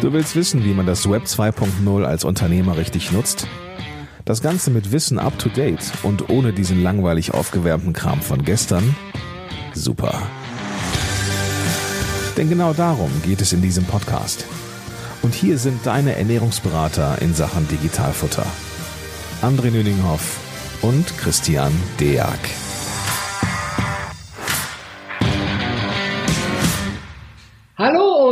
Du willst wissen, wie man das Web 2.0 als Unternehmer richtig nutzt? Das Ganze mit Wissen up to date und ohne diesen langweilig aufgewärmten Kram von gestern? Super. Denn genau darum geht es in diesem Podcast. Und hier sind deine Ernährungsberater in Sachen Digitalfutter. André Nüninghoff und Christian Deak.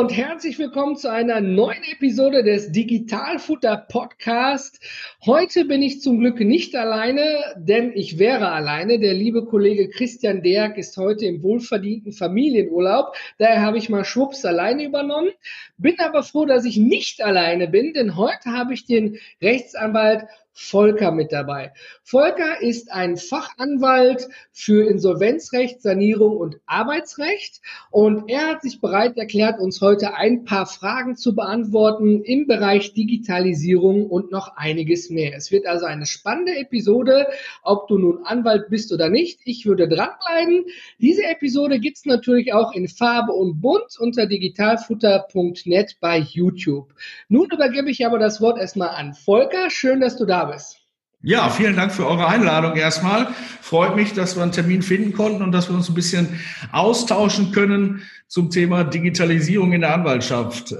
Und herzlich willkommen zu einer neuen Episode des Digitalfutter Podcast. Heute bin ich zum Glück nicht alleine, denn ich wäre alleine. Der liebe Kollege Christian Derk ist heute im wohlverdienten Familienurlaub. Daher habe ich mal Schwupps alleine übernommen. Bin aber froh, dass ich nicht alleine bin, denn heute habe ich den Rechtsanwalt Volker mit dabei. Volker ist ein Fachanwalt für Insolvenzrecht, Sanierung und Arbeitsrecht und er hat sich bereit erklärt, uns heute ein paar Fragen zu beantworten im Bereich Digitalisierung und noch einiges mehr. Es wird also eine spannende Episode, ob du nun Anwalt bist oder nicht. Ich würde dranbleiben. Diese Episode gibt's natürlich auch in Farbe und Bunt unter digitalfutter.net bei YouTube. Nun übergebe ich aber das Wort erstmal an Volker. Schön, dass du da bist. Ja, vielen Dank für eure Einladung erstmal. Freut mich, dass wir einen Termin finden konnten und dass wir uns ein bisschen austauschen können zum Thema Digitalisierung in der Anwaltschaft.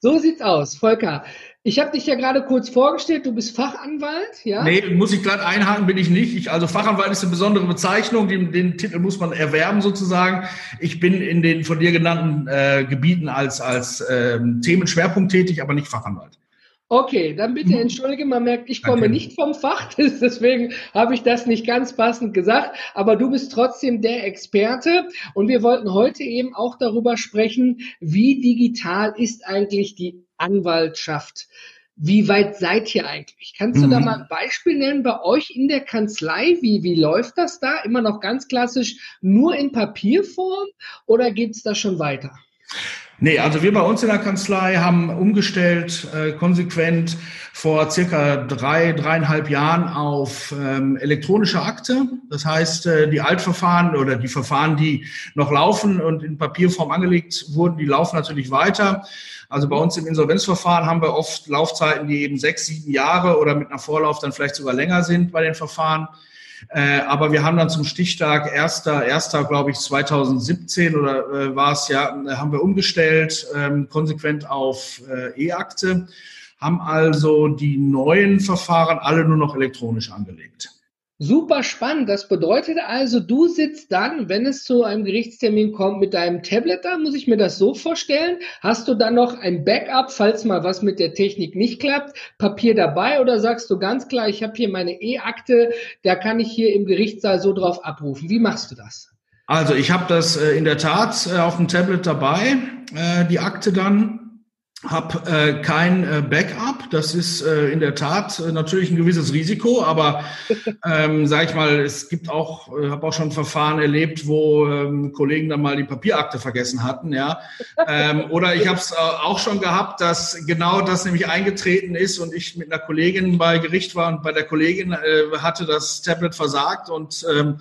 So sieht's aus, Volker. Ich habe dich ja gerade kurz vorgestellt, du bist Fachanwalt, ja? Nee, muss ich gerade einhaken, bin ich nicht. Ich, also Fachanwalt ist eine besondere Bezeichnung, den, den Titel muss man erwerben sozusagen. Ich bin in den von dir genannten äh, Gebieten als, als ähm, Themenschwerpunkt tätig, aber nicht Fachanwalt. Okay, dann bitte mhm. entschuldige, man merkt, ich komme okay. nicht vom Fach, deswegen habe ich das nicht ganz passend gesagt, aber du bist trotzdem der Experte und wir wollten heute eben auch darüber sprechen, wie digital ist eigentlich die Anwaltschaft? Wie weit seid ihr eigentlich? Kannst du mhm. da mal ein Beispiel nennen bei euch in der Kanzlei? Wie, wie läuft das da? Immer noch ganz klassisch nur in Papierform oder geht es da schon weiter? Nee, also wir bei uns in der Kanzlei haben umgestellt äh, konsequent vor circa drei, dreieinhalb Jahren auf ähm, elektronische Akte. Das heißt, äh, die Altverfahren oder die Verfahren, die noch laufen und in Papierform angelegt wurden, die laufen natürlich weiter. Also bei uns im Insolvenzverfahren haben wir oft Laufzeiten, die eben sechs, sieben Jahre oder mit einer Vorlauf dann vielleicht sogar länger sind bei den Verfahren. Äh, aber wir haben dann zum Stichtag erster, erster, glaube ich, 2017 oder äh, war es ja, äh, haben wir umgestellt, ähm, konsequent auf äh, E-Akte, haben also die neuen Verfahren alle nur noch elektronisch angelegt. Super spannend. Das bedeutet also, du sitzt dann, wenn es zu einem Gerichtstermin kommt, mit deinem Tablet da. Muss ich mir das so vorstellen? Hast du dann noch ein Backup, falls mal was mit der Technik nicht klappt, Papier dabei oder sagst du ganz klar, ich habe hier meine E-Akte, da kann ich hier im Gerichtssaal so drauf abrufen. Wie machst du das? Also ich habe das äh, in der Tat äh, auf dem Tablet dabei, äh, die Akte dann habe äh, kein äh, Backup. Das ist äh, in der Tat äh, natürlich ein gewisses Risiko, aber ähm, sage ich mal, es gibt auch, äh, habe auch schon Verfahren erlebt, wo ähm, Kollegen dann mal die Papierakte vergessen hatten, ja. Ähm, oder ich habe es äh, auch schon gehabt, dass genau das nämlich eingetreten ist und ich mit einer Kollegin bei Gericht war und bei der Kollegin äh, hatte das Tablet versagt und ähm,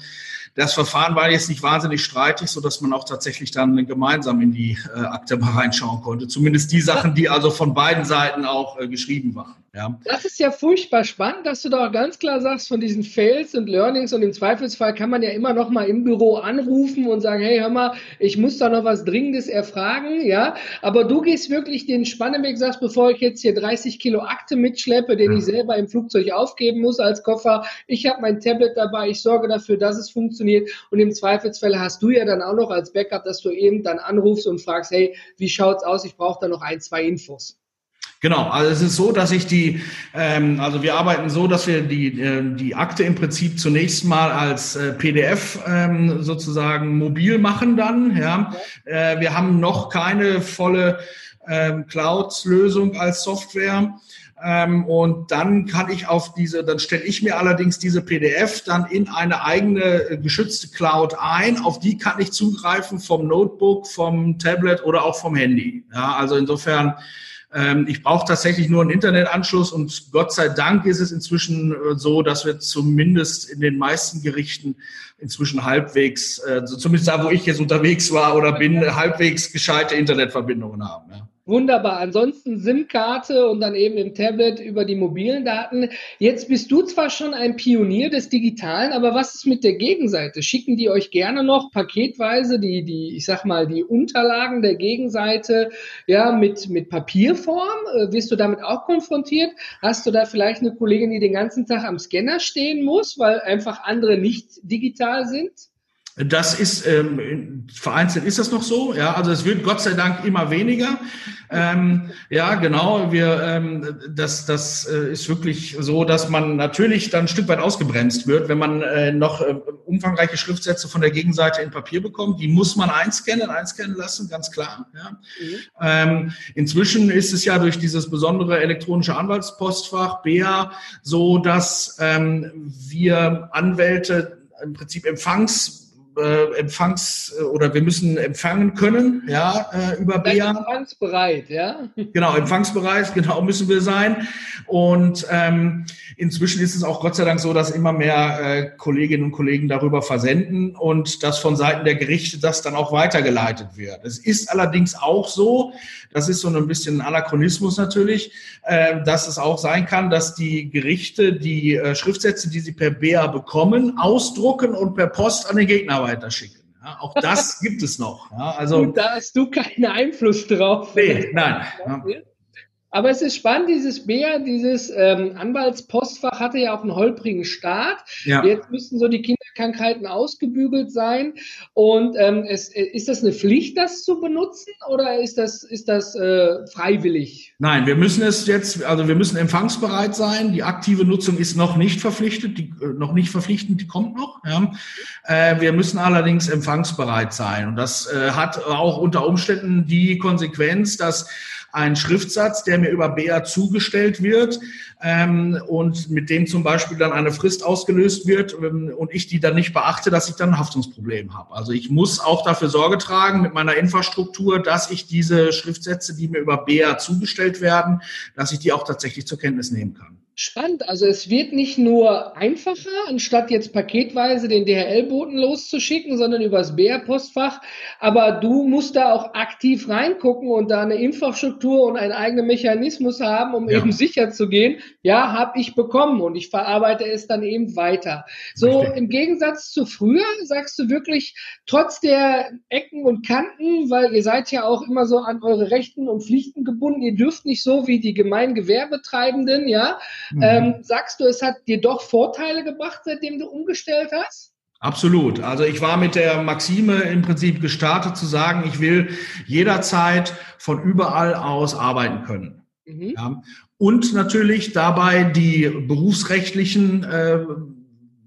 das Verfahren war jetzt nicht wahnsinnig streitig, so dass man auch tatsächlich dann gemeinsam in die äh, Akte mal reinschauen konnte. Zumindest die Sachen, die also von beiden Seiten auch äh, geschrieben waren. Ja. Das ist ja furchtbar spannend, dass du da auch ganz klar sagst von diesen Fails und Learnings und im Zweifelsfall kann man ja immer noch mal im Büro anrufen und sagen, hey, hör mal, ich muss da noch was Dringendes erfragen, ja. Aber du gehst wirklich den Spannenweg, sagst, bevor ich jetzt hier 30 Kilo Akte mitschleppe, den ich selber im Flugzeug aufgeben muss als Koffer, ich habe mein Tablet dabei, ich sorge dafür, dass es funktioniert und im Zweifelsfall hast du ja dann auch noch als Backup, dass du eben dann anrufst und fragst, hey, wie schaut's aus? Ich brauche da noch ein, zwei Infos. Genau, also es ist so, dass ich die, ähm, also wir arbeiten so, dass wir die, äh, die Akte im Prinzip zunächst mal als äh, PDF ähm, sozusagen mobil machen dann. Ja, äh, wir haben noch keine volle ähm, Cloud-Lösung als Software. Ähm, und dann kann ich auf diese, dann stelle ich mir allerdings diese PDF dann in eine eigene äh, geschützte Cloud ein. Auf die kann ich zugreifen vom Notebook, vom Tablet oder auch vom Handy. Ja, also insofern ich brauche tatsächlich nur einen Internetanschluss und Gott sei Dank ist es inzwischen äh, so, dass wir zumindest in den meisten Gerichten inzwischen halbwegs, äh, zumindest da, wo ich jetzt unterwegs war oder bin, halbwegs gescheite Internetverbindungen haben. Wunderbar. Ansonsten SIM-Karte und dann eben im Tablet über die mobilen Daten. Jetzt bist du zwar schon ein Pionier des Digitalen, aber was ist mit der Gegenseite? Schicken die euch gerne noch paketweise die, die, ich sag mal, die Unterlagen der Gegenseite, ja, mit, mit Papierform? Äh, wirst du damit auch konfrontiert? Hast du da vielleicht eine Kollegin, die den ganzen Tag am Scanner stehen muss, weil einfach andere nicht digital sind? Das ist ähm, vereinzelt ist das noch so, ja. Also es wird Gott sei Dank immer weniger. Ähm, ja, genau. Wir, ähm, das, das äh, ist wirklich so, dass man natürlich dann ein Stück weit ausgebremst wird, wenn man äh, noch äh, umfangreiche Schriftsätze von der Gegenseite in Papier bekommt. Die muss man einscannen, einscannen lassen, ganz klar. Ja. Mhm. Ähm, inzwischen ist es ja durch dieses besondere elektronische Anwaltspostfach BEA so, dass ähm, wir Anwälte im Prinzip Empfangs äh, Empfangs- äh, oder wir müssen empfangen können, ja, äh, über BEA. Empfangsbereit, ja. Genau, empfangsbereit, genau müssen wir sein. Und ähm, inzwischen ist es auch Gott sei Dank so, dass immer mehr äh, Kolleginnen und Kollegen darüber versenden und dass von Seiten der Gerichte das dann auch weitergeleitet wird. Es ist allerdings auch so, das ist so ein bisschen ein Anachronismus natürlich, äh, dass es auch sein kann, dass die Gerichte die äh, Schriftsätze, die sie per BEA bekommen, ausdrucken und per Post an den Gegner weiterschicken. Ja, auch das gibt es noch. Ja, also, und da hast du keinen Einfluss drauf. Nee, nein. Ja. Aber es ist spannend, dieses BEA, dieses ähm, Anwaltspostfach hatte ja auch einen holprigen Start. Ja. Jetzt müssten so die Kinderkrankheiten ausgebügelt sein. Und ähm, es, äh, ist das eine Pflicht, das zu benutzen oder ist das, ist das äh, freiwillig? Nein, wir müssen es jetzt, also wir müssen empfangsbereit sein. Die aktive Nutzung ist noch nicht verpflichtet, die, äh, noch nicht verpflichtend, die kommt noch. Ja. Äh, wir müssen allerdings empfangsbereit sein. Und das äh, hat auch unter Umständen die Konsequenz, dass ein Schriftsatz, der mir über BA zugestellt wird ähm, und mit dem zum Beispiel dann eine Frist ausgelöst wird ähm, und ich die dann nicht beachte, dass ich dann ein Haftungsproblem habe. Also ich muss auch dafür Sorge tragen mit meiner Infrastruktur, dass ich diese Schriftsätze, die mir über BA zugestellt werden, dass ich die auch tatsächlich zur Kenntnis nehmen kann. Spannend. Also es wird nicht nur einfacher, anstatt jetzt paketweise den DHL-Boten loszuschicken, sondern übers BR-Postfach. Aber du musst da auch aktiv reingucken und da eine Infrastruktur und einen eigenen Mechanismus haben, um ja. eben sicher zu gehen, ja, habe ich bekommen und ich verarbeite es dann eben weiter. So Richtig. im Gegensatz zu früher sagst du wirklich, trotz der Ecken und Kanten, weil ihr seid ja auch immer so an eure Rechten und Pflichten gebunden, ihr dürft nicht so wie die Gemeingewerbetreibenden, ja, Mhm. Ähm, sagst du, es hat dir doch Vorteile gebracht, seitdem du umgestellt hast? Absolut. Also ich war mit der Maxime im Prinzip gestartet zu sagen, ich will jederzeit von überall aus arbeiten können. Mhm. Ja. Und natürlich dabei die berufsrechtlichen äh,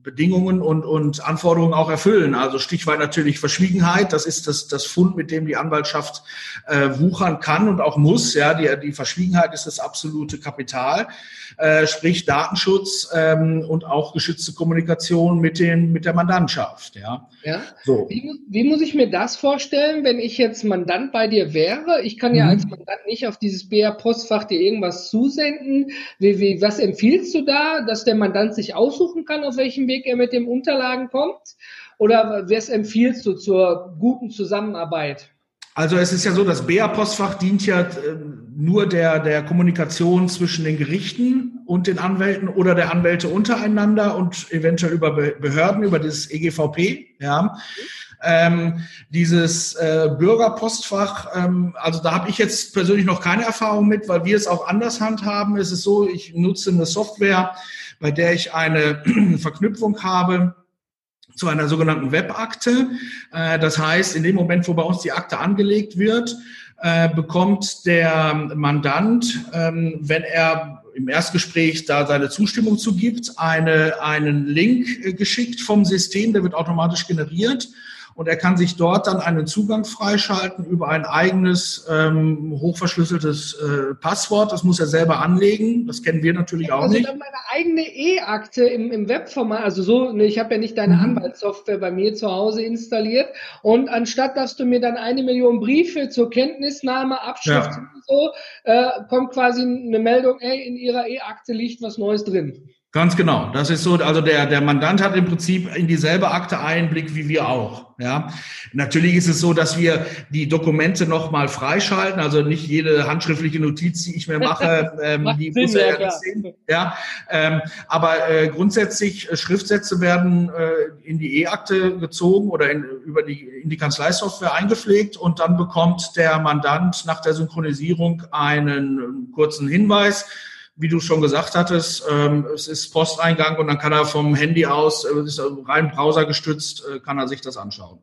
Bedingungen und, und Anforderungen auch erfüllen. Also Stichwort natürlich Verschwiegenheit. Das ist das, das Fund, mit dem die Anwaltschaft äh, wuchern kann und auch muss. Ja, die, die Verschwiegenheit ist das absolute Kapital. Äh, sprich Datenschutz ähm, und auch geschützte Kommunikation mit den mit der Mandantschaft. Ja. Ja. So. Wie, wie muss ich mir das vorstellen, wenn ich jetzt Mandant bei dir wäre? Ich kann ja mhm. als Mandant nicht auf dieses BR-Postfach dir irgendwas zusenden. Wie, wie, was empfiehlst du da, dass der Mandant sich aussuchen kann, auf welchem Weg er mit den Unterlagen kommt? Oder was empfiehlst du zur guten Zusammenarbeit? Also es ist ja so, das BA-Postfach dient ja äh, nur der, der Kommunikation zwischen den Gerichten und den Anwälten oder der Anwälte untereinander und eventuell über Behörden, über das EGVP. Ja. Ähm, dieses äh, Bürgerpostfach, ähm, also da habe ich jetzt persönlich noch keine Erfahrung mit, weil wir es auch anders handhaben. Es ist so, ich nutze eine Software, bei der ich eine Verknüpfung habe zu einer sogenannten Webakte. Äh, das heißt, in dem Moment, wo bei uns die Akte angelegt wird, äh, bekommt der Mandant, ähm, wenn er im Erstgespräch da seine Zustimmung zugibt, eine, einen Link äh, geschickt vom System, der wird automatisch generiert und er kann sich dort dann einen Zugang freischalten über ein eigenes ähm, hochverschlüsseltes äh, Passwort. Das muss er selber anlegen. Das kennen wir natürlich auch also nicht. Also meine eigene E-Akte im, im Webformat. Also so, ne, ich habe ja nicht deine mhm. Anwaltssoftware bei mir zu Hause installiert. Und anstatt dass du mir dann eine Million Briefe zur Kenntnisnahme, Abschrift ja. und so, äh, kommt quasi eine Meldung, ey, in ihrer E-Akte liegt was Neues drin. Ganz genau. Das ist so, also der, der Mandant hat im Prinzip in dieselbe Akte Einblick wie wir auch. Ja, natürlich ist es so, dass wir die Dokumente nochmal freischalten. Also nicht jede handschriftliche Notiz, die ich mir mache, ähm, die Sinn, muss er ja nicht sehen. Ja, ähm, aber äh, grundsätzlich äh, Schriftsätze werden äh, in die E-Akte gezogen oder in, über die in die Kanzleisoftware eingepflegt und dann bekommt der Mandant nach der Synchronisierung einen kurzen Hinweis wie du schon gesagt hattest, ähm, es ist Posteingang und dann kann er vom Handy aus, äh, ist rein browsergestützt, äh, kann er sich das anschauen.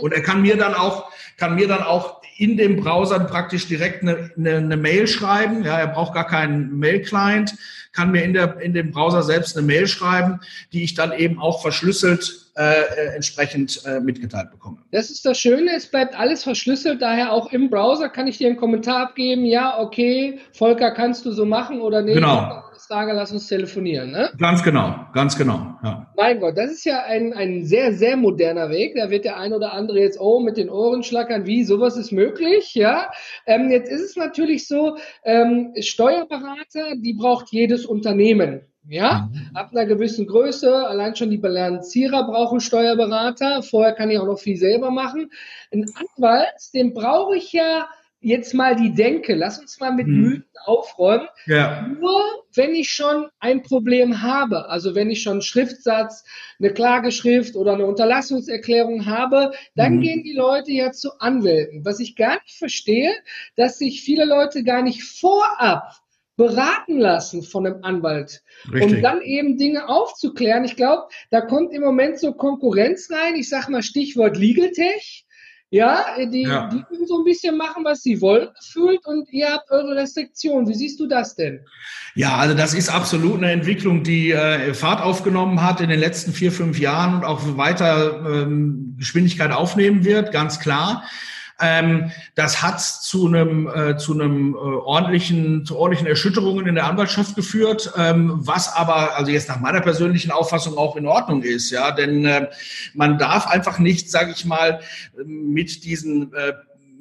Und er kann mir dann auch, kann mir dann auch in dem Browser praktisch direkt eine, eine, eine Mail schreiben. Ja, er braucht gar keinen Mail-Client, kann mir in der, in dem Browser selbst eine Mail schreiben, die ich dann eben auch verschlüsselt äh, entsprechend äh, mitgeteilt bekomme. Das ist das Schöne, es bleibt alles verschlüsselt, daher auch im Browser kann ich dir einen Kommentar abgeben, ja, okay, Volker, kannst du so machen oder nicht? Genau. Frage, lass uns telefonieren, ne? Ganz genau, ganz genau. Ja. Mein Gott, das ist ja ein, ein sehr, sehr moderner Weg. Da wird der ein oder andere jetzt, oh, mit den Ohren schlackern, wie, sowas ist möglich, ja. Ähm, jetzt ist es natürlich so, ähm, Steuerberater, die braucht jedes Unternehmen. Ja, mhm. ab einer gewissen Größe, allein schon die Bilanzierer brauchen Steuerberater. Vorher kann ich auch noch viel selber machen. Ein Anwalt, den brauche ich ja jetzt mal die Denke. Lass uns mal mit mhm. Mythen aufräumen. Ja. Nur wenn ich schon ein Problem habe, also wenn ich schon einen Schriftsatz, eine Klageschrift oder eine Unterlassungserklärung habe, dann mhm. gehen die Leute ja zu Anwälten. Was ich gar nicht verstehe, dass sich viele Leute gar nicht vorab beraten lassen von einem Anwalt, Richtig. um dann eben Dinge aufzuklären. Ich glaube, da kommt im Moment so Konkurrenz rein. Ich sage mal Stichwort Legal Tech. Ja, die, ja. die können so ein bisschen machen, was sie wollen, gefühlt, und ihr habt eure Restriktionen. Wie siehst du das denn? Ja, also das ist absolut eine Entwicklung, die äh, Fahrt aufgenommen hat in den letzten vier, fünf Jahren und auch weiter ähm, Geschwindigkeit aufnehmen wird, ganz klar. Ähm, das hat zu einem äh, zu einem äh, ordentlichen zu ordentlichen Erschütterungen in der Anwaltschaft geführt, ähm, was aber also jetzt nach meiner persönlichen Auffassung auch in Ordnung ist, ja, denn äh, man darf einfach nicht, sage ich mal, mit diesen äh,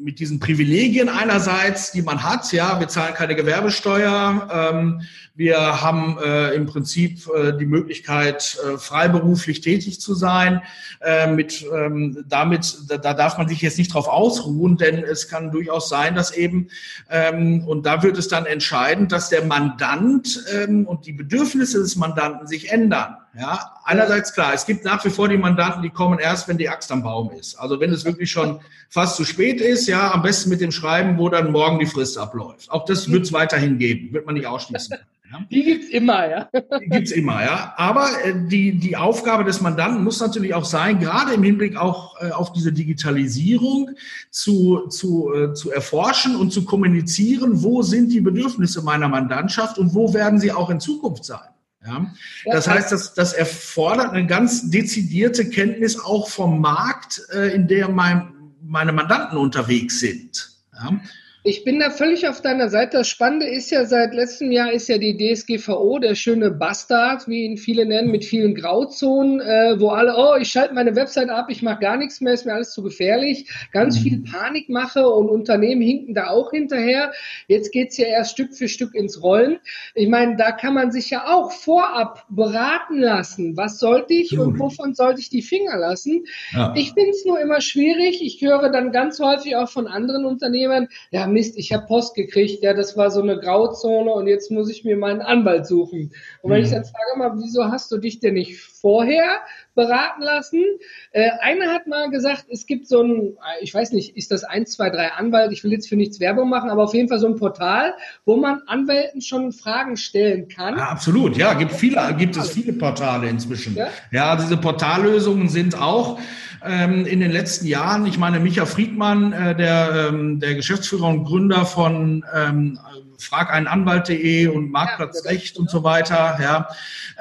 mit diesen Privilegien einerseits, die man hat, ja, wir zahlen keine Gewerbesteuer, ähm, wir haben äh, im Prinzip äh, die Möglichkeit, äh, freiberuflich tätig zu sein. Äh, mit, ähm, damit, da, da darf man sich jetzt nicht drauf ausruhen, denn es kann durchaus sein, dass eben, ähm, und da wird es dann entscheidend, dass der Mandant ähm, und die Bedürfnisse des Mandanten sich ändern. Ja, einerseits klar, es gibt nach wie vor die Mandanten, die kommen erst, wenn die Axt am Baum ist. Also wenn es wirklich schon fast zu spät ist, ja, am besten mit dem Schreiben, wo dann morgen die Frist abläuft. Auch das wird es weiterhin geben, wird man nicht ausschließen. Ja? Die gibt's immer, ja. Die gibt's immer, ja. Aber äh, die, die Aufgabe des Mandanten muss natürlich auch sein, gerade im Hinblick auch äh, auf diese Digitalisierung zu, zu, äh, zu erforschen und zu kommunizieren, wo sind die Bedürfnisse meiner Mandantschaft und wo werden sie auch in Zukunft sein. Ja? Das heißt, das, das erfordert eine ganz dezidierte Kenntnis auch vom Markt, äh, in der mein, meine Mandanten unterwegs sind. Ja? Ich bin da völlig auf deiner Seite. Das Spannende ist ja, seit letztem Jahr ist ja die DSGVO, der schöne Bastard, wie ihn viele nennen, mit vielen Grauzonen, äh, wo alle, oh, ich schalte meine Website ab, ich mache gar nichts mehr, ist mir alles zu gefährlich, ganz mhm. viel Panik mache und Unternehmen hinken da auch hinterher. Jetzt geht's ja erst Stück für Stück ins Rollen. Ich meine, da kann man sich ja auch vorab beraten lassen. Was sollte ich und wovon sollte ich die Finger lassen? Ja. Ich finde es nur immer schwierig. Ich höre dann ganz häufig auch von anderen Unternehmern, ja, Mist, ich habe Post gekriegt, ja, das war so eine Grauzone und jetzt muss ich mir meinen Anwalt suchen. Und wenn mhm. ich dann frage mal, wieso hast du dich denn nicht vorher beraten lassen? Äh, einer hat mal gesagt, es gibt so ein, ich weiß nicht, ist das 1, 2, 3 Anwalt, ich will jetzt für nichts Werbung machen, aber auf jeden Fall so ein Portal, wo man Anwälten schon Fragen stellen kann. Ja, absolut, ja, gibt viele, gibt es viele Portale inzwischen. Ja, ja diese Portallösungen sind auch ähm, in den letzten Jahren. Ich meine, Micha Friedmann, äh, der, ähm, der Geschäftsführer und Gründer von ähm, frageinanwalt.de und Marktplatz ja, und so weiter, ja,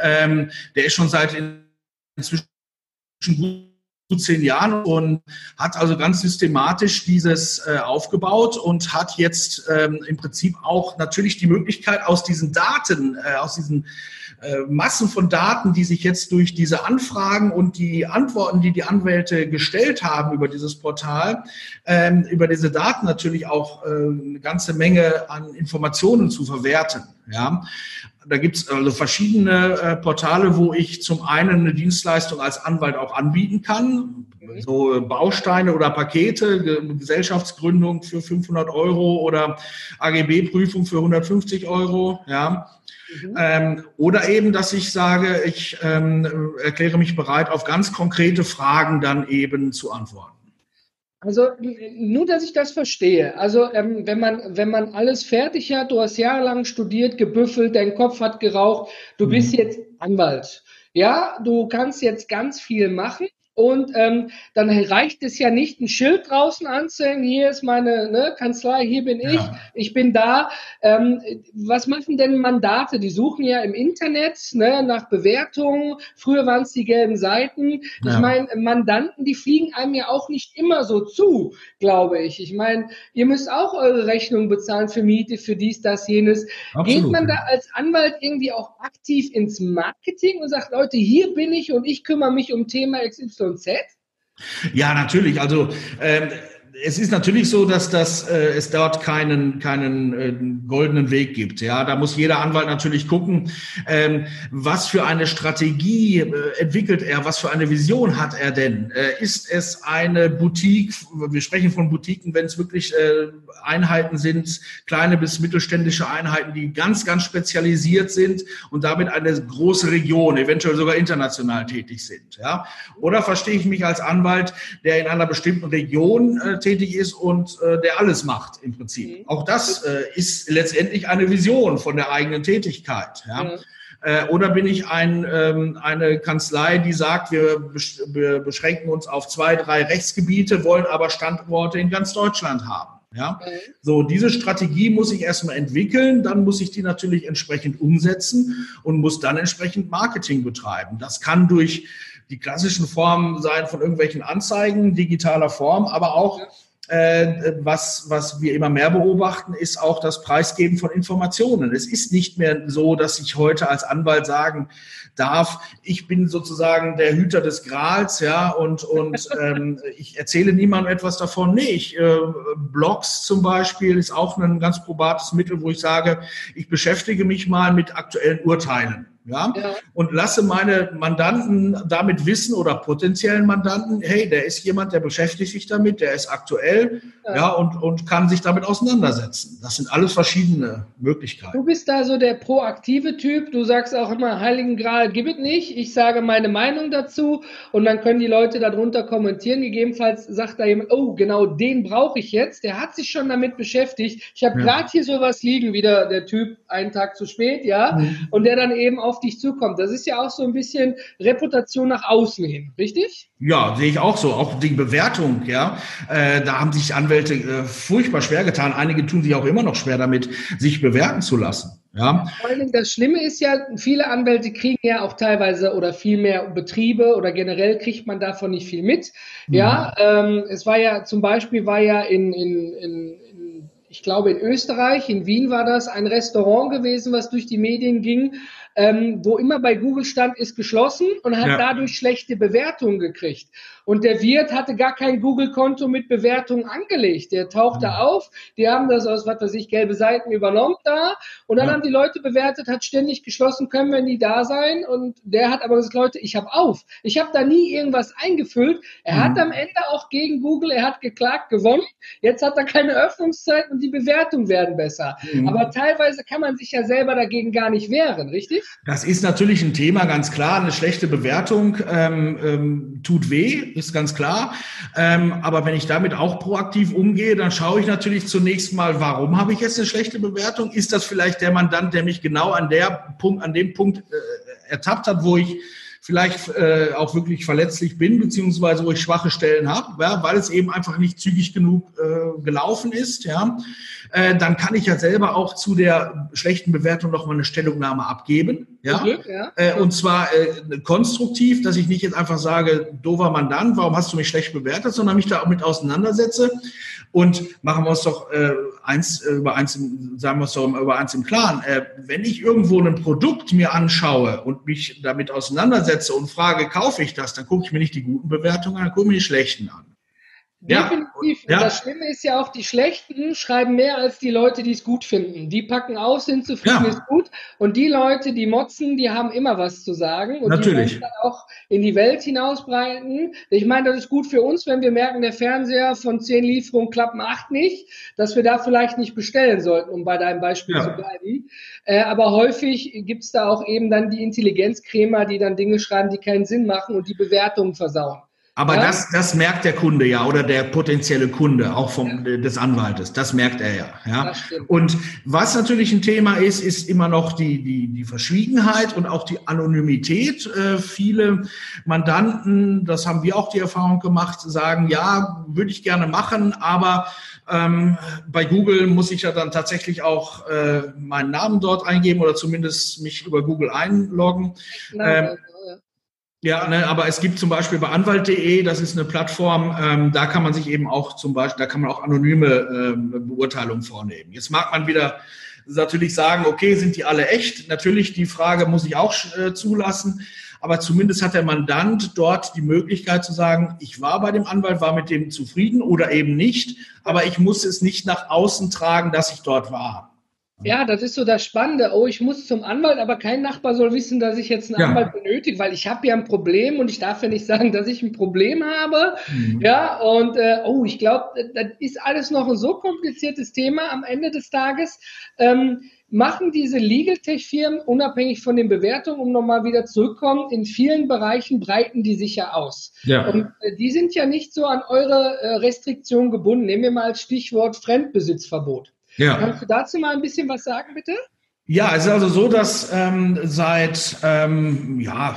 ähm, der ist schon seit inzwischen gut zehn Jahren und hat also ganz systematisch dieses äh, aufgebaut und hat jetzt ähm, im Prinzip auch natürlich die Möglichkeit aus diesen Daten, äh, aus diesen äh, Massen von Daten, die sich jetzt durch diese Anfragen und die Antworten, die die Anwälte gestellt haben über dieses Portal, ähm, über diese Daten natürlich auch äh, eine ganze Menge an Informationen zu verwerten. Ja, Da gibt's also verschiedene äh, Portale, wo ich zum einen eine Dienstleistung als Anwalt auch anbieten kann. So Bausteine oder Pakete, Gesellschaftsgründung für 500 Euro oder AGB-Prüfung für 150 Euro. Ja. Mhm. Ähm, oder eben, dass ich sage, ich ähm, erkläre mich bereit, auf ganz konkrete Fragen dann eben zu antworten. Also nur, dass ich das verstehe. Also ähm, wenn man wenn man alles fertig hat, du hast jahrelang studiert, gebüffelt, dein Kopf hat geraucht, du mhm. bist jetzt Anwalt. Ja, du kannst jetzt ganz viel machen. Und ähm, dann reicht es ja nicht, ein Schild draußen anzuhängen, hier ist meine ne, Kanzlei, hier bin ich, ja. ich bin da. Ähm, was machen denn Mandate? Die suchen ja im Internet ne, nach Bewertungen. Früher waren es die gelben Seiten. Ja. Ich meine, Mandanten, die fliegen einem ja auch nicht immer so zu, glaube ich. Ich meine, ihr müsst auch eure Rechnung bezahlen für Miete, für dies, das, jenes. Absolut. Geht man da als Anwalt irgendwie auch aktiv ins Marketing und sagt, Leute, hier bin ich und ich kümmere mich um Thema XY und Z? Ja, natürlich. Also ähm, es ist natürlich so, dass das, äh, es dort keinen, keinen äh, goldenen Weg gibt. Ja, da muss jeder Anwalt natürlich gucken, ähm, was für eine Strategie äh, entwickelt er, was für eine Vision hat er denn? Äh, ist es eine Boutique? Wir sprechen von Boutiquen, wenn es wirklich äh, Einheiten sind, kleine bis mittelständische Einheiten, die ganz, ganz spezialisiert sind und damit eine große Region, eventuell sogar international tätig sind. Ja, oder verstehe ich mich als Anwalt, der in einer bestimmten Region äh, ist und äh, der alles macht im Prinzip. Mhm. Auch das äh, ist letztendlich eine Vision von der eigenen Tätigkeit. Ja? Mhm. Äh, oder bin ich ein, ähm, eine Kanzlei, die sagt, wir, besch wir beschränken uns auf zwei, drei Rechtsgebiete, wollen aber Standorte in ganz Deutschland haben. Ja, mhm. so diese Strategie muss ich erstmal entwickeln, dann muss ich die natürlich entsprechend umsetzen und muss dann entsprechend Marketing betreiben. Das kann durch die klassischen Formen sein von irgendwelchen Anzeigen digitaler Form, aber auch äh, was, was wir immer mehr beobachten, ist auch das Preisgeben von Informationen. Es ist nicht mehr so, dass ich heute als Anwalt sagen darf, ich bin sozusagen der Hüter des Grals, ja, und, und ähm, ich erzähle niemandem etwas davon. Nee, ich, äh, Blogs zum Beispiel ist auch ein ganz probates Mittel, wo ich sage, ich beschäftige mich mal mit aktuellen Urteilen. Ja? ja? Und lasse meine Mandanten damit wissen oder potenziellen Mandanten, hey, der ist jemand, der beschäftigt sich damit, der ist aktuell, ja, ja und, und kann sich damit auseinandersetzen. Das sind alles verschiedene Möglichkeiten. Du bist da so der proaktive Typ. Du sagst auch immer, Heiligen Gral gib es nicht. Ich sage meine Meinung dazu und dann können die Leute darunter kommentieren. Gegebenenfalls sagt da jemand, oh, genau den brauche ich jetzt. Der hat sich schon damit beschäftigt. Ich habe ja. gerade hier sowas liegen, wieder der Typ einen Tag zu spät, ja, mhm. und der dann eben auf dich zukommt. Das ist ja auch so ein bisschen Reputation nach außen hin, richtig? Ja, sehe ich auch so. Auch die Bewertung, ja. Äh, da haben sich Anwälte äh, furchtbar schwer getan. Einige tun sich auch immer noch schwer damit, sich bewerten zu lassen. Ja. Vor Dingen das Schlimme ist ja, viele Anwälte kriegen ja auch teilweise oder viel mehr Betriebe oder generell kriegt man davon nicht viel mit. Mhm. Ja, ähm, es war ja zum Beispiel war ja in, in, in ich glaube in Österreich, in Wien war das ein Restaurant gewesen, was durch die Medien ging, ähm, wo immer bei Google stand, ist geschlossen und hat ja. dadurch schlechte Bewertungen gekriegt. Und der Wirt hatte gar kein Google-Konto mit Bewertungen angelegt. Der tauchte mhm. auf, die haben das aus, was weiß ich, gelbe Seiten übernommen da und dann ja. haben die Leute bewertet, hat ständig geschlossen, können wir nie da sein und der hat aber gesagt, Leute, ich habe auf. Ich habe da nie irgendwas eingefüllt. Er mhm. hat am Ende auch gegen Google, er hat geklagt, gewonnen. Jetzt hat er keine Öffnungszeit und die Bewertungen werden besser. Mhm. Aber teilweise kann man sich ja selber dagegen gar nicht wehren, richtig? Das ist natürlich ein Thema, ganz klar. Eine schlechte Bewertung ähm, ähm, tut weh, ist ganz klar. Ähm, aber wenn ich damit auch proaktiv umgehe, dann schaue ich natürlich zunächst mal, warum habe ich jetzt eine schlechte Bewertung? Ist das vielleicht der Mandant, der mich genau an der Punkt, an dem Punkt äh, ertappt hat, wo ich vielleicht äh, auch wirklich verletzlich bin, beziehungsweise wo ich schwache Stellen habe, ja, weil es eben einfach nicht zügig genug äh, gelaufen ist, ja, äh, dann kann ich ja selber auch zu der schlechten Bewertung noch mal eine Stellungnahme abgeben, ja, okay, ja. Äh, und zwar äh, konstruktiv, dass ich nicht jetzt einfach sage, dover Mandant, warum hast du mich schlecht bewertet, sondern mich da auch mit auseinandersetze. Und machen wir uns doch äh, eins äh, über eins, im, sagen wir es doch über eins im Klaren. Äh, wenn ich irgendwo ein Produkt mir anschaue und mich damit auseinandersetze und frage, kaufe ich das, dann gucke ich mir nicht die guten Bewertungen an, dann gucke ich mir die schlechten an. Definitiv. Ja. Und das Schlimme ist ja auch, die Schlechten schreiben mehr als die Leute, die es gut finden. Die packen aus, sind zufrieden, ja. ist gut. Und die Leute, die motzen, die haben immer was zu sagen. Und Natürlich. die dann auch in die Welt hinausbreiten. Ich meine, das ist gut für uns, wenn wir merken, der Fernseher von zehn Lieferungen klappen acht nicht, dass wir da vielleicht nicht bestellen sollten, um bei deinem Beispiel ja. zu bleiben. Äh, aber häufig gibt's da auch eben dann die Intelligenzkrämer, die dann Dinge schreiben, die keinen Sinn machen und die Bewertungen versauen. Aber ja. das, das merkt der Kunde ja oder der potenzielle Kunde auch vom, ja. des Anwaltes. Das merkt er ja. ja. Und was natürlich ein Thema ist, ist immer noch die, die, die Verschwiegenheit und auch die Anonymität. Äh, viele Mandanten, das haben wir auch die Erfahrung gemacht, sagen, ja, würde ich gerne machen, aber ähm, bei Google muss ich ja dann tatsächlich auch äh, meinen Namen dort eingeben oder zumindest mich über Google einloggen. Ähm, ja, ne, aber es gibt zum Beispiel bei Anwalt.de, das ist eine Plattform, ähm, da kann man sich eben auch zum Beispiel, da kann man auch anonyme ähm, Beurteilungen vornehmen. Jetzt mag man wieder natürlich sagen, okay, sind die alle echt? Natürlich, die Frage muss ich auch äh, zulassen. Aber zumindest hat der Mandant dort die Möglichkeit zu sagen, ich war bei dem Anwalt, war mit dem zufrieden oder eben nicht, aber ich muss es nicht nach außen tragen, dass ich dort war. Ja, das ist so das Spannende. Oh, ich muss zum Anwalt, aber kein Nachbar soll wissen, dass ich jetzt einen ja. Anwalt benötige, weil ich habe ja ein Problem und ich darf ja nicht sagen, dass ich ein Problem habe. Mhm. Ja, und äh, oh, ich glaube, das ist alles noch ein so kompliziertes Thema am Ende des Tages. Ähm, machen diese Legal Tech-Firmen unabhängig von den Bewertungen, um nochmal wieder zurückkommen, in vielen Bereichen breiten die sich ja aus. Ja. Und äh, die sind ja nicht so an eure äh, Restriktionen gebunden. Nehmen wir mal als Stichwort Fremdbesitzverbot. Ja. Kannst du dazu mal ein bisschen was sagen, bitte? Ja, es ist also so, dass ähm, seit ähm, ja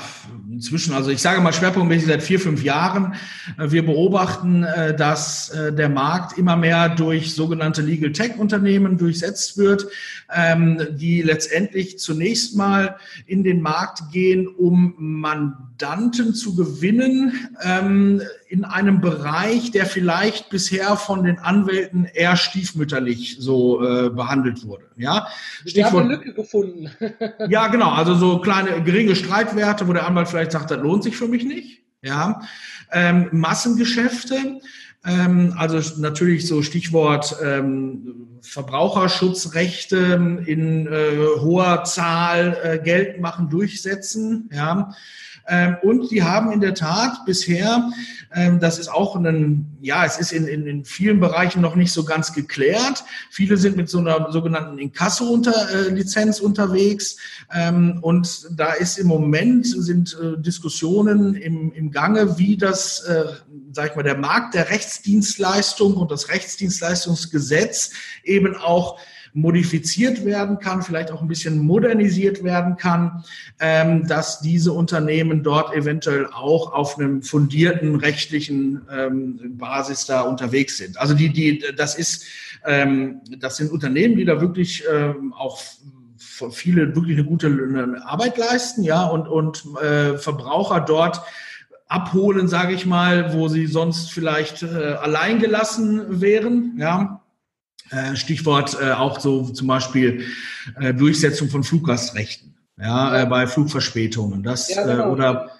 inzwischen, also ich sage mal schwerpunktmäßig seit vier fünf Jahren, äh, wir beobachten, äh, dass äh, der Markt immer mehr durch sogenannte Legal Tech Unternehmen durchsetzt wird, ähm, die letztendlich zunächst mal in den Markt gehen, um Mandanten zu gewinnen ähm, in einem Bereich, der vielleicht bisher von den Anwälten eher stiefmütterlich so äh, behandelt wurde. Ja, Stichwort, eine Lücke gefunden. ja, genau. Also so kleine geringe Streitwerte, wo der Anwalt vielleicht sagt, das lohnt sich für mich nicht. Ja, ähm, Massengeschäfte. Ähm, also natürlich so Stichwort ähm, Verbraucherschutzrechte in äh, hoher Zahl äh, Geld machen, durchsetzen. Ja, und die haben in der Tat bisher, ähm, das ist auch ein, ja, es ist in, in, in vielen Bereichen noch nicht so ganz geklärt. Viele sind mit so einer sogenannten Inkasso-Lizenz äh, unterwegs. Ähm, und da ist im Moment sind äh, Diskussionen im, im Gange, wie das, äh, sag ich mal, der Markt der Rechtsdienstleistung und das Rechtsdienstleistungsgesetz eben auch modifiziert werden kann, vielleicht auch ein bisschen modernisiert werden kann, ähm, dass diese Unternehmen dort eventuell auch auf einem fundierten rechtlichen ähm, Basis da unterwegs sind. Also die, die, das ist, ähm, das sind Unternehmen, die da wirklich ähm, auch viele wirklich eine gute Arbeit leisten, ja, und, und äh, Verbraucher dort abholen, sage ich mal, wo sie sonst vielleicht äh, allein gelassen wären, ja. Äh, Stichwort äh, auch so zum Beispiel äh, Durchsetzung von Fluggastrechten, ja, bei Flugverspätungen, das ja, genau. oder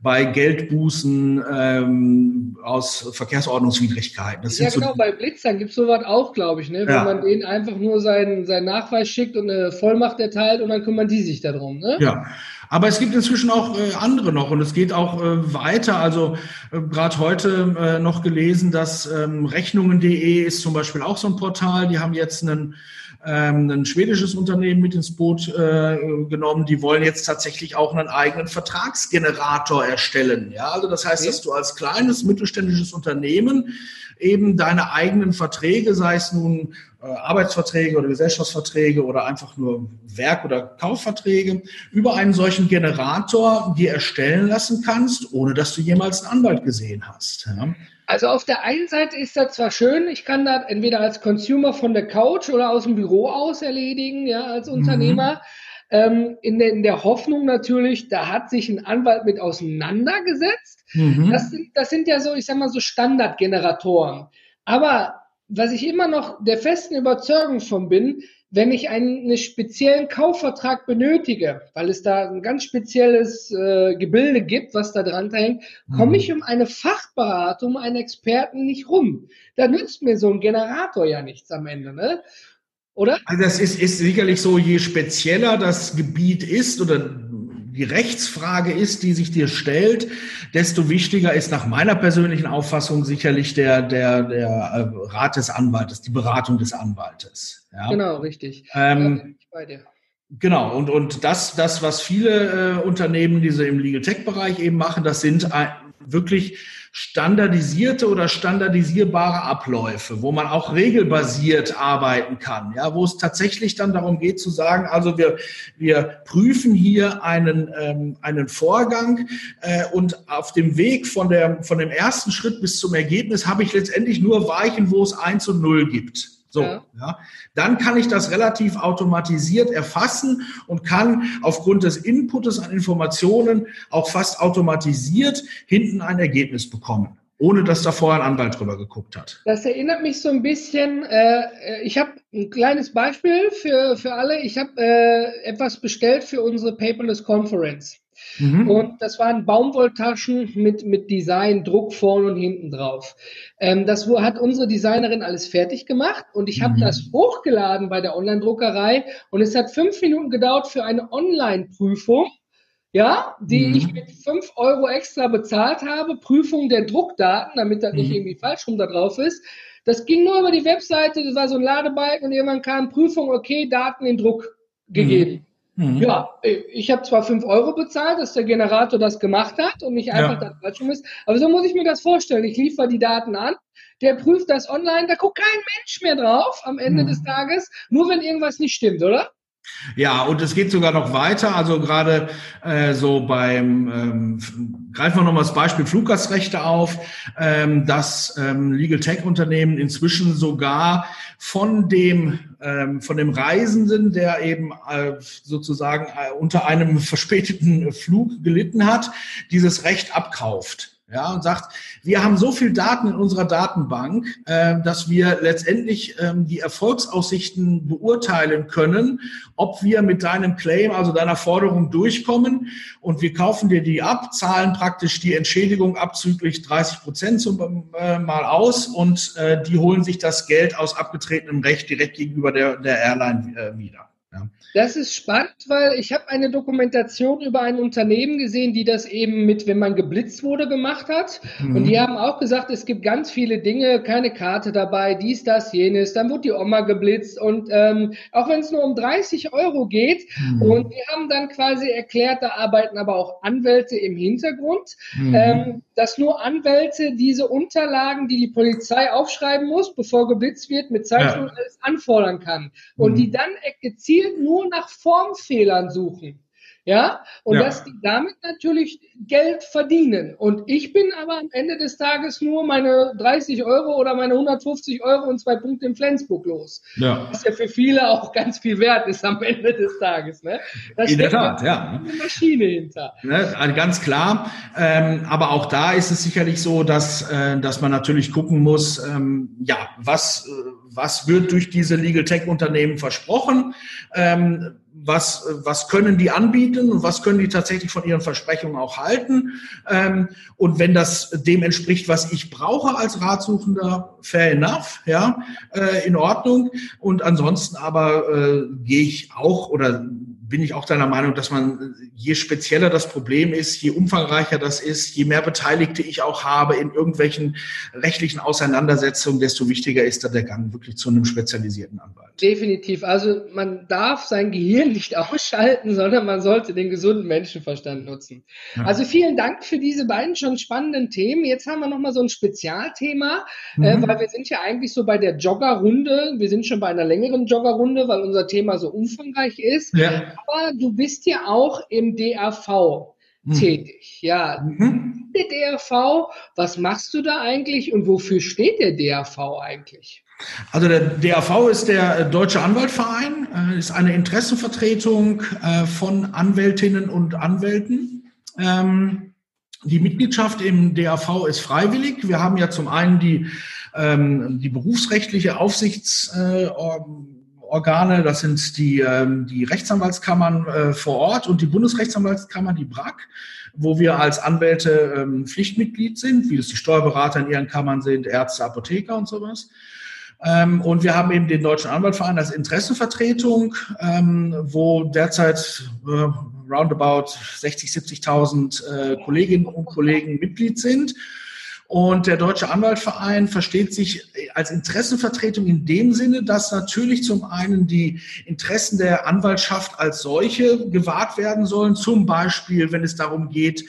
bei Geldbußen ähm, aus Verkehrsordnungswidrigkeiten. Das ja, genau, so bei Blitzern gibt es sowas auch, glaube ich, ne? wenn ja. man denen einfach nur seinen, seinen Nachweis schickt und eine Vollmacht erteilt und dann kümmern die sich darum. Ne? Ja, aber es gibt inzwischen auch äh, andere noch und es geht auch äh, weiter. Also äh, gerade heute äh, noch gelesen, dass ähm, Rechnungen.de ist zum Beispiel auch so ein Portal. Die haben jetzt einen ähm, ein schwedisches Unternehmen mit ins Boot äh, genommen. Die wollen jetzt tatsächlich auch einen eigenen Vertragsgenerator erstellen. Ja, also das heißt, okay. dass du als kleines mittelständisches Unternehmen eben deine eigenen Verträge, sei es nun äh, Arbeitsverträge oder Gesellschaftsverträge oder einfach nur Werk- oder Kaufverträge, über einen solchen Generator dir erstellen lassen kannst, ohne dass du jemals einen Anwalt gesehen hast. Ja? Also auf der einen Seite ist das zwar schön, ich kann das entweder als Consumer von der Couch oder aus dem Büro aus erledigen, ja, als mhm. Unternehmer. Mhm. Ähm, in, der, in der Hoffnung natürlich, da hat sich ein Anwalt mit auseinandergesetzt. Mhm. Das, sind, das sind ja so, ich sag mal, so Standardgeneratoren. Aber was ich immer noch der festen Überzeugung von bin, wenn ich einen, speziellen Kaufvertrag benötige, weil es da ein ganz spezielles äh, Gebilde gibt, was da dran hängt, komme mhm. ich um eine Fachberatung, einen Experten nicht rum. Da nützt mir so ein Generator ja nichts am Ende, ne? Oder? Also das ist, ist sicherlich so, je spezieller das Gebiet ist oder die Rechtsfrage ist, die sich dir stellt, desto wichtiger ist nach meiner persönlichen Auffassung sicherlich der, der, der äh, Rat des Anwaltes, die Beratung des Anwaltes. Ja? Genau, richtig. Ähm, bei dir. Genau, und, und das, das, was viele äh, Unternehmen, die so im Legal Tech-Bereich eben machen, das sind äh, wirklich standardisierte oder standardisierbare Abläufe, wo man auch regelbasiert arbeiten kann, ja, wo es tatsächlich dann darum geht zu sagen, also wir, wir prüfen hier einen, ähm, einen Vorgang äh, und auf dem Weg von, der, von dem ersten Schritt bis zum Ergebnis habe ich letztendlich nur Weichen, wo es eins und null gibt. So, ja. ja. Dann kann ich das relativ automatisiert erfassen und kann aufgrund des Inputs an Informationen auch fast automatisiert hinten ein Ergebnis bekommen, ohne dass da vorher ein Anwalt drüber geguckt hat. Das erinnert mich so ein bisschen, äh, ich habe ein kleines Beispiel für, für alle. Ich habe äh, etwas bestellt für unsere Paperless Conference. Mhm. Und das waren Baumwolltaschen mit, mit Design, Druck vorne und hinten drauf. Ähm, das hat unsere Designerin alles fertig gemacht und ich habe mhm. das hochgeladen bei der Online-Druckerei und es hat fünf Minuten gedauert für eine Online-Prüfung. Ja, die mhm. ich mit fünf Euro extra bezahlt habe, Prüfung der Druckdaten, damit das nicht mhm. irgendwie falsch rum da drauf ist. Das ging nur über die Webseite, das war so ein Ladebalken und irgendwann kam Prüfung, okay, Daten in Druck gegeben. Mhm. Ja, ich habe zwar fünf Euro bezahlt, dass der Generator das gemacht hat und nicht einfach ja. das Quatschung ist, aber so muss ich mir das vorstellen. Ich liefere die Daten an, der prüft das online, da guckt kein Mensch mehr drauf am Ende mhm. des Tages, nur wenn irgendwas nicht stimmt, oder? Ja, und es geht sogar noch weiter. Also gerade äh, so beim, ähm, greifen wir nochmal das Beispiel Fluggastrechte auf, ähm, dass ähm, Legal Tech Unternehmen inzwischen sogar von dem ähm, von dem Reisenden, der eben äh, sozusagen äh, unter einem verspäteten Flug gelitten hat, dieses Recht abkauft ja, und sagt, wir haben so viel Daten in unserer Datenbank, äh, dass wir letztendlich ähm, die Erfolgsaussichten beurteilen können, ob wir mit deinem Claim, also deiner Forderung durchkommen und wir kaufen dir die ab, zahlen praktisch die Entschädigung abzüglich 30 Prozent zum, äh, mal aus und äh, die holen sich das Geld aus abgetretenem Recht direkt gegenüber der, der Airline äh, wieder. Ja. Das ist spannend, weil ich habe eine Dokumentation über ein Unternehmen gesehen, die das eben mit, wenn man geblitzt wurde, gemacht hat. Mhm. Und die haben auch gesagt, es gibt ganz viele Dinge, keine Karte dabei, dies, das, jenes. Dann wird die Oma geblitzt und ähm, auch wenn es nur um 30 Euro geht. Mhm. Und die haben dann quasi erklärt, da arbeiten aber auch Anwälte im Hintergrund, mhm. ähm, dass nur Anwälte diese Unterlagen, die die Polizei aufschreiben muss, bevor geblitzt wird, mit Zeichnung ja. alles anfordern kann. Und die mhm. dann gezielt nur nur nach Formfehlern suchen. Ja, und ja. dass die damit natürlich Geld verdienen. Und ich bin aber am Ende des Tages nur meine 30 Euro oder meine 150 Euro und zwei Punkte in Flensburg los. Ja. Was ja für viele auch ganz viel wert ist am Ende des Tages. Ne? Da in der Tat, ja. Eine Maschine hinter. Ne, also ganz klar. Ähm, aber auch da ist es sicherlich so, dass, äh, dass man natürlich gucken muss, ähm, ja, was, äh, was wird durch diese Legal Tech Unternehmen versprochen? Ähm, was, was können die anbieten und was können die tatsächlich von ihren Versprechungen auch halten. Ähm, und wenn das dem entspricht, was ich brauche als Ratsuchender, fair enough, ja, äh, in Ordnung. Und ansonsten aber äh, gehe ich auch oder bin ich auch deiner Meinung, dass man, je spezieller das Problem ist, je umfangreicher das ist, je mehr Beteiligte ich auch habe in irgendwelchen rechtlichen Auseinandersetzungen, desto wichtiger ist da der Gang wirklich zu einem spezialisierten Anwalt. Definitiv. Also man darf sein Gehirn nicht ausschalten, sondern man sollte den gesunden Menschenverstand nutzen. Ja. Also vielen Dank für diese beiden schon spannenden Themen. Jetzt haben wir nochmal so ein Spezialthema, äh, mhm. äh, weil wir sind ja eigentlich so bei der Joggerrunde. Wir sind schon bei einer längeren Joggerrunde, weil unser Thema so umfangreich ist. Ja aber du bist ja auch im DAV hm. tätig. Ja, mhm. der DAV, was machst du da eigentlich und wofür steht der DAV eigentlich? Also der DAV ist der Deutsche Anwaltverein, äh, ist eine Interessenvertretung äh, von Anwältinnen und Anwälten. Ähm, die Mitgliedschaft im DAV ist freiwillig. Wir haben ja zum einen die ähm, die berufsrechtliche Aufsichtsorgane, das sind die, ähm, die Rechtsanwaltskammern äh, vor Ort und die Bundesrechtsanwaltskammer, die BRAG wo wir als Anwälte ähm, Pflichtmitglied sind, wie es die Steuerberater in ihren Kammern sind, Ärzte, Apotheker und sowas. Ähm, und wir haben eben den Deutschen Anwaltverein als Interessenvertretung, ähm, wo derzeit äh, roundabout 60, 70.000 äh, Kolleginnen und Kollegen Mitglied sind. Und der Deutsche Anwaltverein versteht sich als Interessenvertretung in dem Sinne, dass natürlich zum einen die Interessen der Anwaltschaft als solche gewahrt werden sollen, zum Beispiel wenn es darum geht,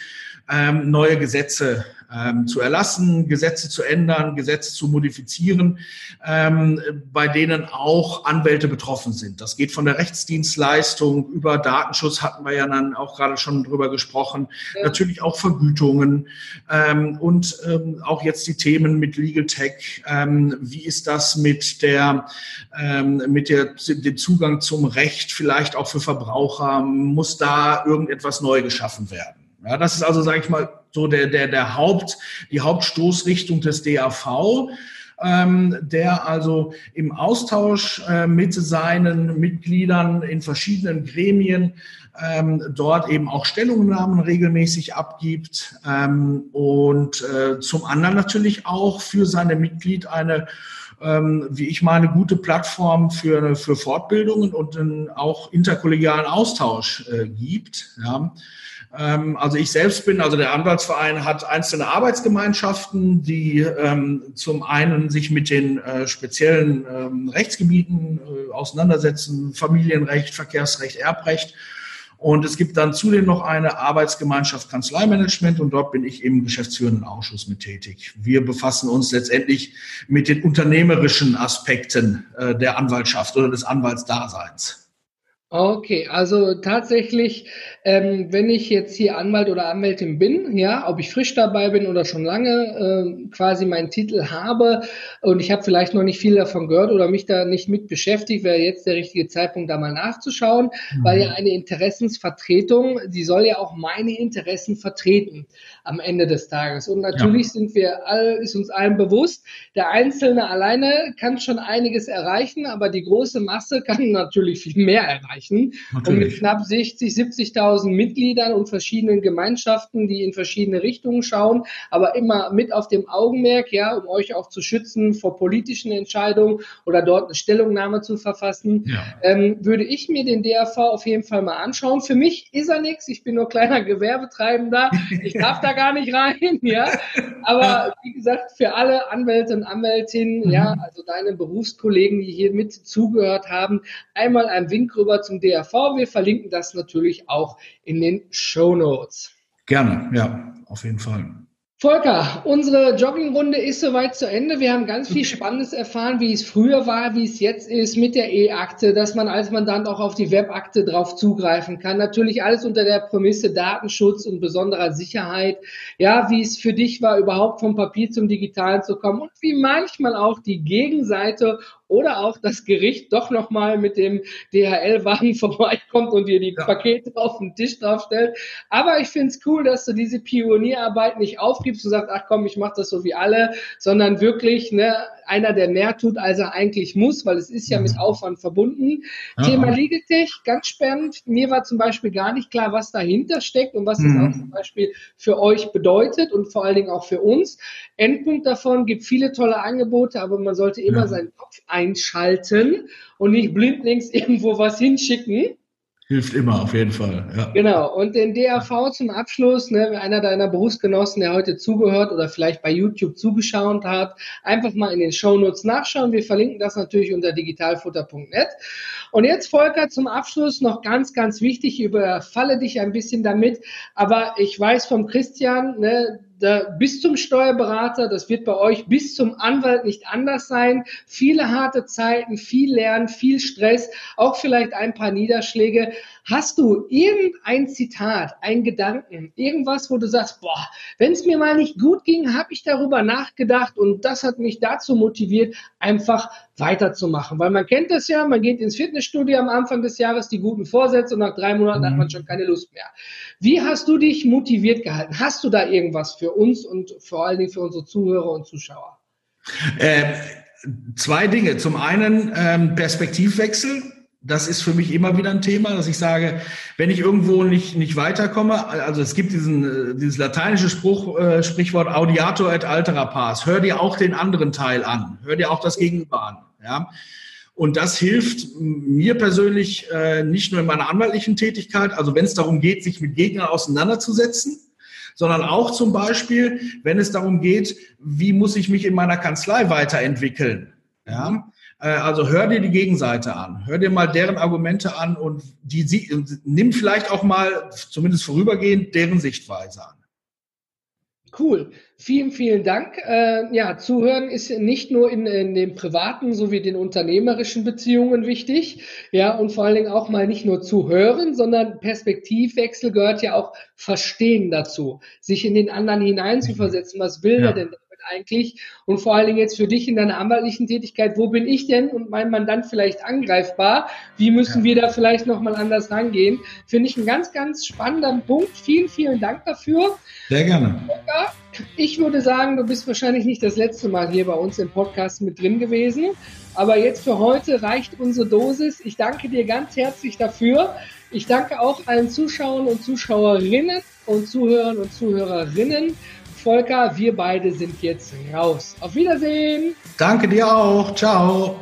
ähm, neue Gesetze ähm, zu erlassen, Gesetze zu ändern, Gesetze zu modifizieren, ähm, bei denen auch Anwälte betroffen sind. Das geht von der Rechtsdienstleistung über Datenschutz, hatten wir ja dann auch gerade schon drüber gesprochen, ja. natürlich auch Vergütungen ähm, und ähm, auch jetzt die Themen mit Legal Tech. Ähm, wie ist das mit der, ähm, mit der, dem Zugang zum Recht, vielleicht auch für Verbraucher? Muss da irgendetwas neu geschaffen werden? Ja, das ist also, sage ich mal, so der, der, der Haupt, die Hauptstoßrichtung des DAV, ähm, der also im Austausch äh, mit seinen Mitgliedern in verschiedenen Gremien ähm, dort eben auch Stellungnahmen regelmäßig abgibt ähm, und äh, zum anderen natürlich auch für seine Mitglied eine ähm, wie ich meine, gute Plattform für, für Fortbildungen und auch interkollegialen Austausch äh, gibt. Ja. Ähm, also ich selbst bin, also der Anwaltsverein hat einzelne Arbeitsgemeinschaften, die ähm, zum einen sich mit den äh, speziellen ähm, Rechtsgebieten äh, auseinandersetzen, Familienrecht, Verkehrsrecht, Erbrecht. Und es gibt dann zudem noch eine Arbeitsgemeinschaft Kanzleimanagement und dort bin ich im geschäftsführenden Ausschuss mit tätig. Wir befassen uns letztendlich mit den unternehmerischen Aspekten äh, der Anwaltschaft oder des Anwaltsdaseins. Okay, also tatsächlich, ähm, wenn ich jetzt hier Anwalt oder Anwältin bin, ja, ob ich frisch dabei bin oder schon lange äh, quasi meinen Titel habe und ich habe vielleicht noch nicht viel davon gehört oder mich da nicht mit beschäftigt, wäre jetzt der richtige Zeitpunkt, da mal nachzuschauen, mhm. weil ja eine Interessensvertretung, die soll ja auch meine Interessen vertreten am Ende des Tages. Und natürlich ja. sind wir all, ist uns allen bewusst, der Einzelne alleine kann schon einiges erreichen, aber die große Masse kann natürlich viel mehr erreichen. Natürlich. Und mit knapp 60, 70.000 Mitgliedern und verschiedenen Gemeinschaften, die in verschiedene Richtungen schauen, aber immer mit auf dem Augenmerk, ja, um euch auch zu schützen vor politischen Entscheidungen oder dort eine Stellungnahme zu verfassen, ja. ähm, würde ich mir den DRV auf jeden Fall mal anschauen. Für mich ist er nichts. Ich bin nur kleiner Gewerbetreibender. Ich darf da gar nicht rein, ja. Aber wie gesagt, für alle Anwälte und Anwältinnen, mhm. ja, also deine Berufskollegen, die hier mit zugehört haben, einmal ein Wink rüber zum DRV. Wir verlinken das natürlich auch in den Show Notes. Gerne, ja, auf jeden Fall. Volker, unsere Joggingrunde ist soweit zu Ende. Wir haben ganz viel Spannendes erfahren, wie es früher war, wie es jetzt ist mit der E-Akte, dass man als Mandant auch auf die Webakte drauf zugreifen kann. Natürlich alles unter der Prämisse Datenschutz und besonderer Sicherheit. Ja, wie es für dich war, überhaupt vom Papier zum Digitalen zu kommen und wie manchmal auch die Gegenseite oder auch das Gericht doch nochmal mit dem DHL-Wagen vorbeikommt und dir die ja. Pakete auf den Tisch draufstellt. Aber ich finde es cool, dass du diese Pionierarbeit nicht aufgibst und sagst, ach komm, ich mache das so wie alle, sondern wirklich ne, einer, der mehr tut, als er eigentlich muss, weil es ist ja mit mhm. Aufwand verbunden. Ja. Thema Legal Tech, ganz spannend. Mir war zum Beispiel gar nicht klar, was dahinter steckt und was mhm. das auch zum Beispiel für euch bedeutet und vor allen Dingen auch für uns. Endpunkt davon gibt viele tolle Angebote, aber man sollte immer ja. seinen Kopf einschalten und nicht blindlings irgendwo was hinschicken. Hilft immer, auf jeden Fall. Ja. Genau. Und den DAV zum Abschluss, ne, einer deiner Berufsgenossen, der heute zugehört oder vielleicht bei YouTube zugeschaut hat, einfach mal in den Shownotes nachschauen. Wir verlinken das natürlich unter digitalfutter.net. Und jetzt, Volker, zum Abschluss noch ganz, ganz wichtig, ich überfalle dich ein bisschen damit, aber ich weiß vom Christian, ne, bis zum Steuerberater, das wird bei euch bis zum Anwalt nicht anders sein. Viele harte Zeiten, viel Lernen, viel Stress, auch vielleicht ein paar Niederschläge. Hast du irgendein Zitat, ein Gedanken, irgendwas, wo du sagst, boah, wenn es mir mal nicht gut ging, habe ich darüber nachgedacht und das hat mich dazu motiviert, einfach weiterzumachen. Weil man kennt das ja, man geht ins Fitnessstudio am Anfang des Jahres, die guten Vorsätze und nach drei Monaten mhm. hat man schon keine Lust mehr. Wie hast du dich motiviert gehalten? Hast du da irgendwas für uns und vor allen Dingen für unsere Zuhörer und Zuschauer? Äh, zwei Dinge. Zum einen ähm, Perspektivwechsel. Das ist für mich immer wieder ein Thema, dass ich sage, wenn ich irgendwo nicht, nicht weiterkomme, also es gibt diesen, äh, dieses lateinische Spruch, äh, Sprichwort Audiator et altera pars. Hör dir auch den anderen Teil an. Hör dir auch das Gegenüber an. Ja. Und das hilft mir persönlich äh, nicht nur in meiner anwaltlichen Tätigkeit, also wenn es darum geht, sich mit Gegnern auseinanderzusetzen, sondern auch zum Beispiel, wenn es darum geht, wie muss ich mich in meiner Kanzlei weiterentwickeln. Ja, also hör dir die Gegenseite an, hör dir mal deren Argumente an und die, sie, nimm vielleicht auch mal, zumindest vorübergehend, deren Sichtweise an. Cool. Vielen, vielen Dank. Äh, ja, zuhören ist nicht nur in, in den privaten sowie den unternehmerischen Beziehungen wichtig. Ja, und vor allen Dingen auch mal nicht nur zuhören, sondern Perspektivwechsel gehört ja auch Verstehen dazu. Sich in den anderen hineinzuversetzen. Was will ja. er denn eigentlich? Und vor allen Dingen jetzt für dich in deiner anwaltlichen Tätigkeit, wo bin ich denn und mein Mandant vielleicht angreifbar? Wie müssen wir da vielleicht nochmal anders rangehen? Finde ich einen ganz, ganz spannenden Punkt. Vielen, vielen Dank dafür. Sehr gerne. Ich würde sagen, du bist wahrscheinlich nicht das letzte Mal hier bei uns im Podcast mit drin gewesen. Aber jetzt für heute reicht unsere Dosis. Ich danke dir ganz herzlich dafür. Ich danke auch allen Zuschauern und Zuschauerinnen und Zuhörern und Zuhörerinnen. Volker, wir beide sind jetzt raus. Auf Wiedersehen. Danke dir auch. Ciao.